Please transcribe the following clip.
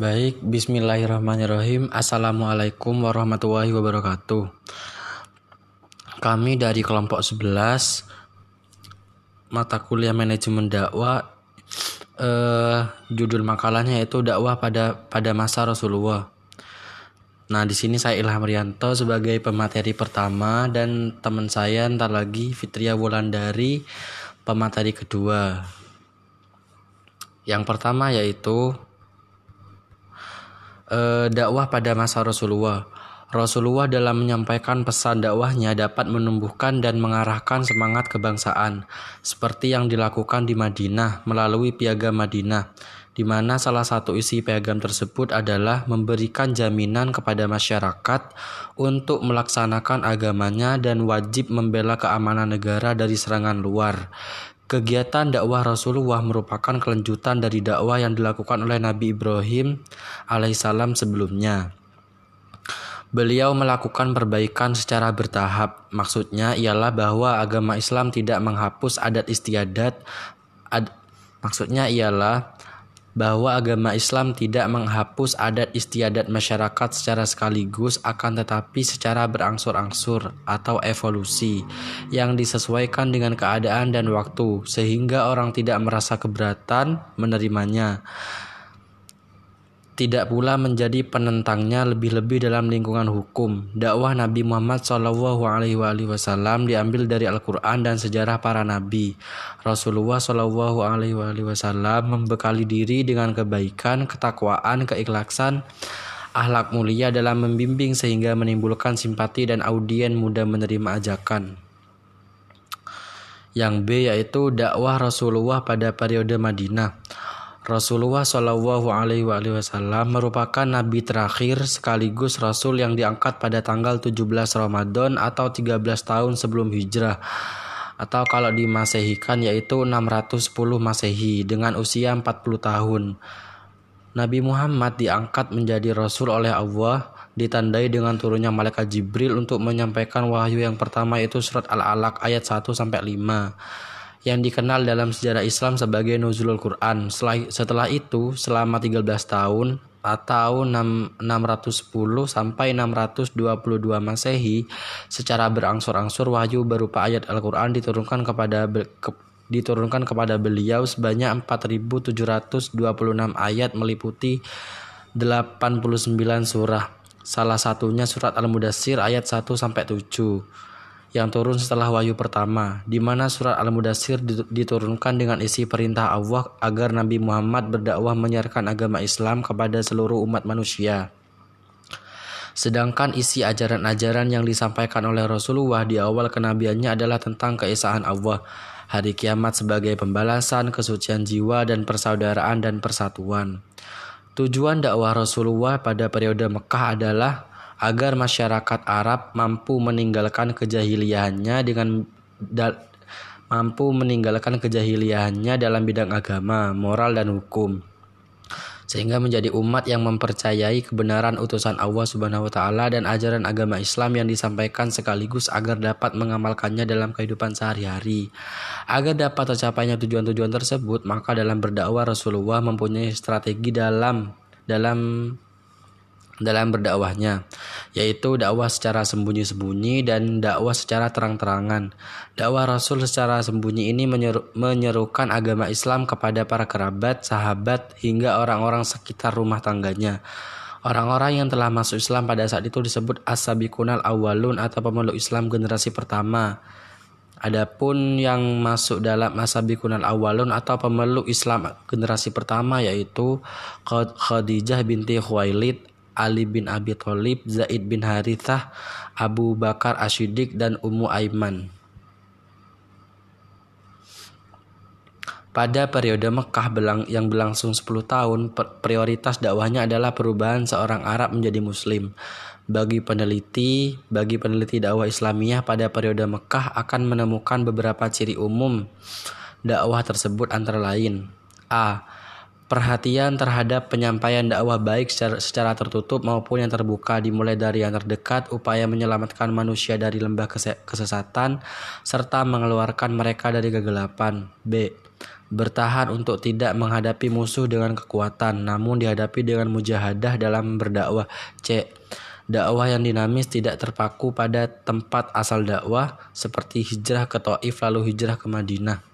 Baik, bismillahirrahmanirrahim. Assalamualaikum warahmatullahi wabarakatuh. Kami dari kelompok 11 mata kuliah manajemen dakwah eh, judul makalahnya yaitu dakwah pada pada masa Rasulullah. Nah, di sini saya Ilham Rianto sebagai pemateri pertama dan teman saya ntar lagi Fitria Wulandari pemateri kedua. Yang pertama yaitu eh, dakwah pada masa Rasulullah. Rasulullah dalam menyampaikan pesan dakwahnya dapat menumbuhkan dan mengarahkan semangat kebangsaan, seperti yang dilakukan di Madinah melalui piagam Madinah, di mana salah satu isi piagam tersebut adalah memberikan jaminan kepada masyarakat untuk melaksanakan agamanya dan wajib membela keamanan negara dari serangan luar. Kegiatan dakwah Rasulullah merupakan kelanjutan dari dakwah yang dilakukan oleh Nabi Ibrahim alaihissalam sebelumnya. Beliau melakukan perbaikan secara bertahap. Maksudnya ialah bahwa agama Islam tidak menghapus adat istiadat. Ad, maksudnya ialah bahwa agama Islam tidak menghapus adat istiadat masyarakat secara sekaligus akan tetapi secara berangsur-angsur atau evolusi yang disesuaikan dengan keadaan dan waktu sehingga orang tidak merasa keberatan menerimanya tidak pula menjadi penentangnya lebih-lebih dalam lingkungan hukum. Dakwah Nabi Muhammad Shallallahu Alaihi Wasallam diambil dari Al-Quran dan sejarah para nabi. Rasulullah Shallallahu Alaihi Wasallam membekali diri dengan kebaikan, ketakwaan, keikhlasan, ahlak mulia dalam membimbing sehingga menimbulkan simpati dan audien mudah menerima ajakan. Yang B yaitu dakwah Rasulullah pada periode Madinah. Rasulullah Shallallahu Alaihi Wasallam merupakan nabi terakhir sekaligus rasul yang diangkat pada tanggal 17 Ramadan atau 13 tahun sebelum hijrah atau kalau dimasehikan yaitu 610 Masehi dengan usia 40 tahun. Nabi Muhammad diangkat menjadi rasul oleh Allah ditandai dengan turunnya malaikat Jibril untuk menyampaikan wahyu yang pertama itu surat Al-Alaq ayat 1 sampai 5 yang dikenal dalam sejarah Islam sebagai Nuzulul Quran. Setelah, itu, selama 13 tahun atau 6, 610 sampai 622 Masehi, secara berangsur-angsur wahyu berupa ayat Al-Quran diturunkan kepada ke, diturunkan kepada beliau sebanyak 4726 ayat meliputi 89 surah. Salah satunya surat Al-Mudassir ayat 1 sampai 7 yang turun setelah wahyu pertama, di mana surat Al-Mudassir diturunkan dengan isi perintah Allah agar Nabi Muhammad berdakwah menyiarkan agama Islam kepada seluruh umat manusia. Sedangkan isi ajaran-ajaran yang disampaikan oleh Rasulullah di awal kenabiannya adalah tentang keesaan Allah, hari kiamat sebagai pembalasan, kesucian jiwa, dan persaudaraan dan persatuan. Tujuan dakwah Rasulullah pada periode Mekah adalah agar masyarakat Arab mampu meninggalkan kejahiliahannya dengan mampu meninggalkan kejahiliahannya dalam bidang agama, moral dan hukum sehingga menjadi umat yang mempercayai kebenaran utusan Allah Subhanahu wa taala dan ajaran agama Islam yang disampaikan sekaligus agar dapat mengamalkannya dalam kehidupan sehari-hari. Agar dapat tercapainya tujuan-tujuan tersebut, maka dalam berdakwah Rasulullah mempunyai strategi dalam dalam dalam berdakwahnya, yaitu dakwah secara sembunyi-sembunyi dan dakwah secara terang-terangan. Dakwah Rasul secara sembunyi ini menyeru menyerukan agama Islam kepada para kerabat, sahabat, hingga orang-orang sekitar rumah tangganya. Orang-orang yang telah masuk Islam pada saat itu disebut as-sabiqunal awalun atau pemeluk Islam generasi pertama. Adapun yang masuk dalam masa bikunal awalun atau pemeluk Islam generasi pertama yaitu Khadijah binti Khuwailid, Ali bin Abi Thalib, Zaid bin Harithah, Abu Bakar Ashidik dan Ummu Aiman. Pada periode Mekah yang berlangsung 10 tahun, prioritas dakwahnya adalah perubahan seorang Arab menjadi Muslim. Bagi peneliti, bagi peneliti dakwah Islamiyah pada periode Mekah akan menemukan beberapa ciri umum dakwah tersebut antara lain: A Perhatian terhadap penyampaian dakwah baik secara, secara tertutup maupun yang terbuka dimulai dari yang terdekat, upaya menyelamatkan manusia dari lembah kesesatan, serta mengeluarkan mereka dari kegelapan. B. Bertahan untuk tidak menghadapi musuh dengan kekuatan, namun dihadapi dengan mujahadah dalam berdakwah. C. Dakwah yang dinamis tidak terpaku pada tempat asal dakwah, seperti hijrah ke Taif lalu hijrah ke Madinah.